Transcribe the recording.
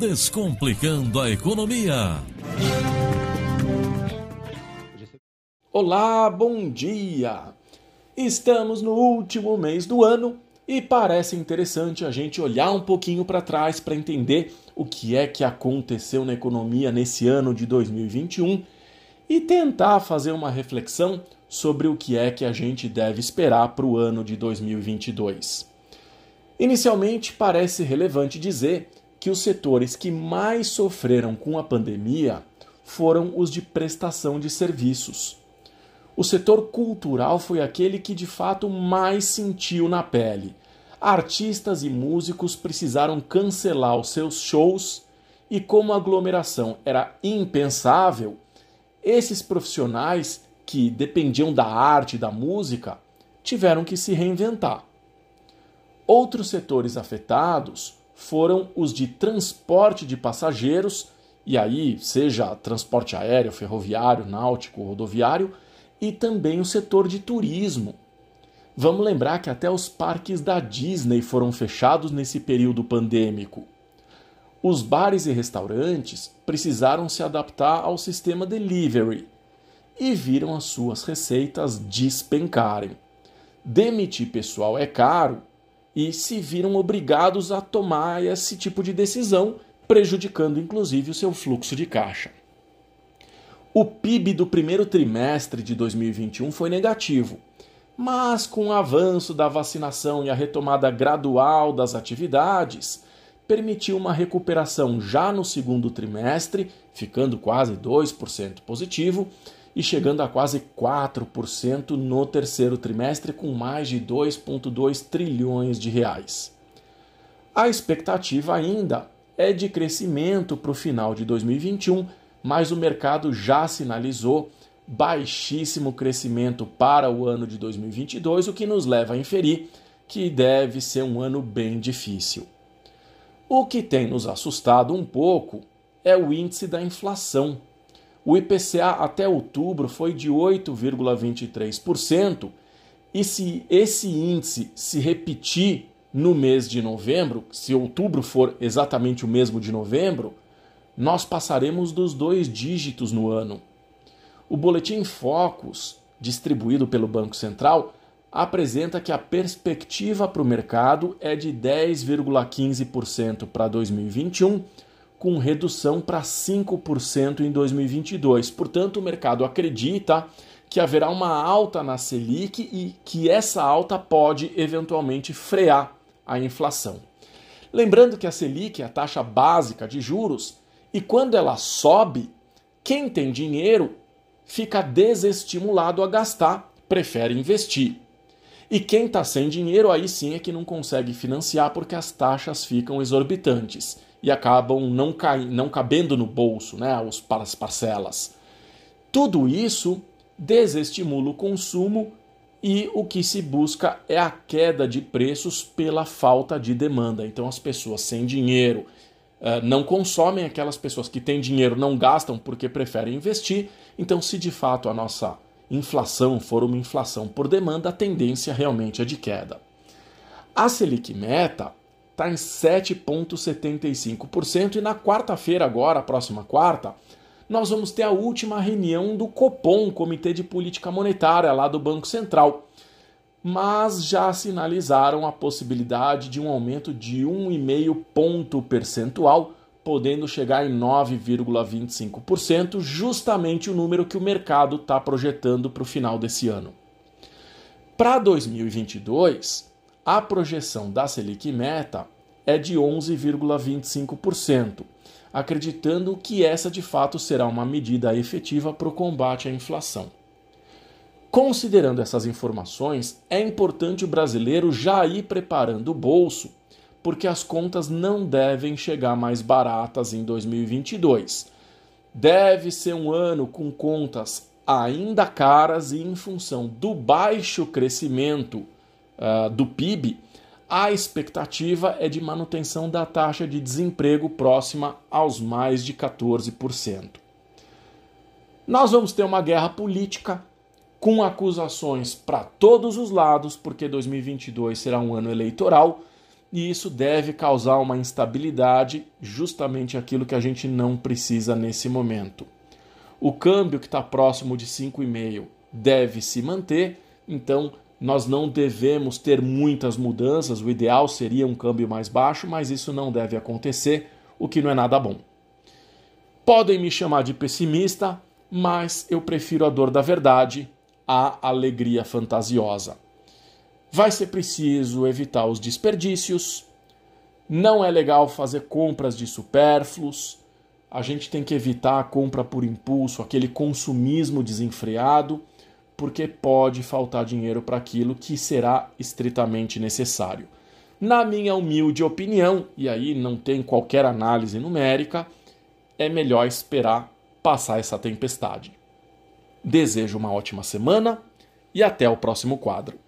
Descomplicando a Economia. Olá, bom dia! Estamos no último mês do ano e parece interessante a gente olhar um pouquinho para trás para entender o que é que aconteceu na economia nesse ano de 2021 e tentar fazer uma reflexão sobre o que é que a gente deve esperar para o ano de 2022. Inicialmente, parece relevante dizer que os setores que mais sofreram com a pandemia foram os de prestação de serviços. O setor cultural foi aquele que de fato mais sentiu na pele. Artistas e músicos precisaram cancelar os seus shows e, como a aglomeração era impensável, esses profissionais que dependiam da arte e da música tiveram que se reinventar. Outros setores afetados foram os de transporte de passageiros, e aí, seja transporte aéreo, ferroviário, náutico, rodoviário, e também o setor de turismo. Vamos lembrar que até os parques da Disney foram fechados nesse período pandêmico. Os bares e restaurantes precisaram se adaptar ao sistema delivery e viram as suas receitas despencarem. Demitir pessoal é caro e se viram obrigados a tomar esse tipo de decisão, prejudicando inclusive o seu fluxo de caixa. O PIB do primeiro trimestre de 2021 foi negativo, mas com o avanço da vacinação e a retomada gradual das atividades, permitiu uma recuperação já no segundo trimestre, ficando quase 2% positivo e chegando a quase 4% no terceiro trimestre, com mais de 2,2 trilhões de reais. A expectativa ainda é de crescimento para o final de 2021, mas o mercado já sinalizou baixíssimo crescimento para o ano de 2022, o que nos leva a inferir que deve ser um ano bem difícil. O que tem nos assustado um pouco é o índice da inflação. O IPCA até outubro foi de 8,23%, e se esse índice se repetir no mês de novembro, se outubro for exatamente o mesmo de novembro, nós passaremos dos dois dígitos no ano. O boletim Focus, distribuído pelo Banco Central, apresenta que a perspectiva para o mercado é de 10,15% para 2021, com redução para 5% em 2022. Portanto, o mercado acredita que haverá uma alta na Selic e que essa alta pode eventualmente frear a inflação. Lembrando que a Selic é a taxa básica de juros e quando ela sobe, quem tem dinheiro fica desestimulado a gastar, prefere investir. E quem está sem dinheiro, aí sim é que não consegue financiar porque as taxas ficam exorbitantes e acabam não, cai, não cabendo no bolso, né, os, as parcelas. Tudo isso desestimula o consumo e o que se busca é a queda de preços pela falta de demanda. Então, as pessoas sem dinheiro uh, não consomem, aquelas pessoas que têm dinheiro não gastam porque preferem investir. Então, se de fato a nossa inflação for uma inflação por demanda, a tendência realmente é de queda. A Selic Meta está em 7,75% e na quarta-feira, agora, próxima quarta, nós vamos ter a última reunião do Copom, Comitê de Política Monetária, lá do Banco Central. Mas já sinalizaram a possibilidade de um aumento de 1,5 ponto percentual podendo chegar em 9,25%, justamente o número que o mercado está projetando para o final desse ano. Para 2022, a projeção da Selic Meta é de 11,25%, acreditando que essa de fato será uma medida efetiva para o combate à inflação. Considerando essas informações, é importante o brasileiro já ir preparando o bolso porque as contas não devem chegar mais baratas em 2022. Deve ser um ano com contas ainda caras e, em função do baixo crescimento uh, do PIB, a expectativa é de manutenção da taxa de desemprego próxima aos mais de 14%. Nós vamos ter uma guerra política com acusações para todos os lados, porque 2022 será um ano eleitoral e isso deve causar uma instabilidade, justamente aquilo que a gente não precisa nesse momento. O câmbio que está próximo de 5,5 deve se manter, então nós não devemos ter muitas mudanças. O ideal seria um câmbio mais baixo, mas isso não deve acontecer, o que não é nada bom. Podem me chamar de pessimista, mas eu prefiro a dor da verdade à alegria fantasiosa. Vai ser preciso evitar os desperdícios, não é legal fazer compras de supérfluos, a gente tem que evitar a compra por impulso, aquele consumismo desenfreado, porque pode faltar dinheiro para aquilo que será estritamente necessário. Na minha humilde opinião, e aí não tem qualquer análise numérica, é melhor esperar passar essa tempestade. Desejo uma ótima semana e até o próximo quadro.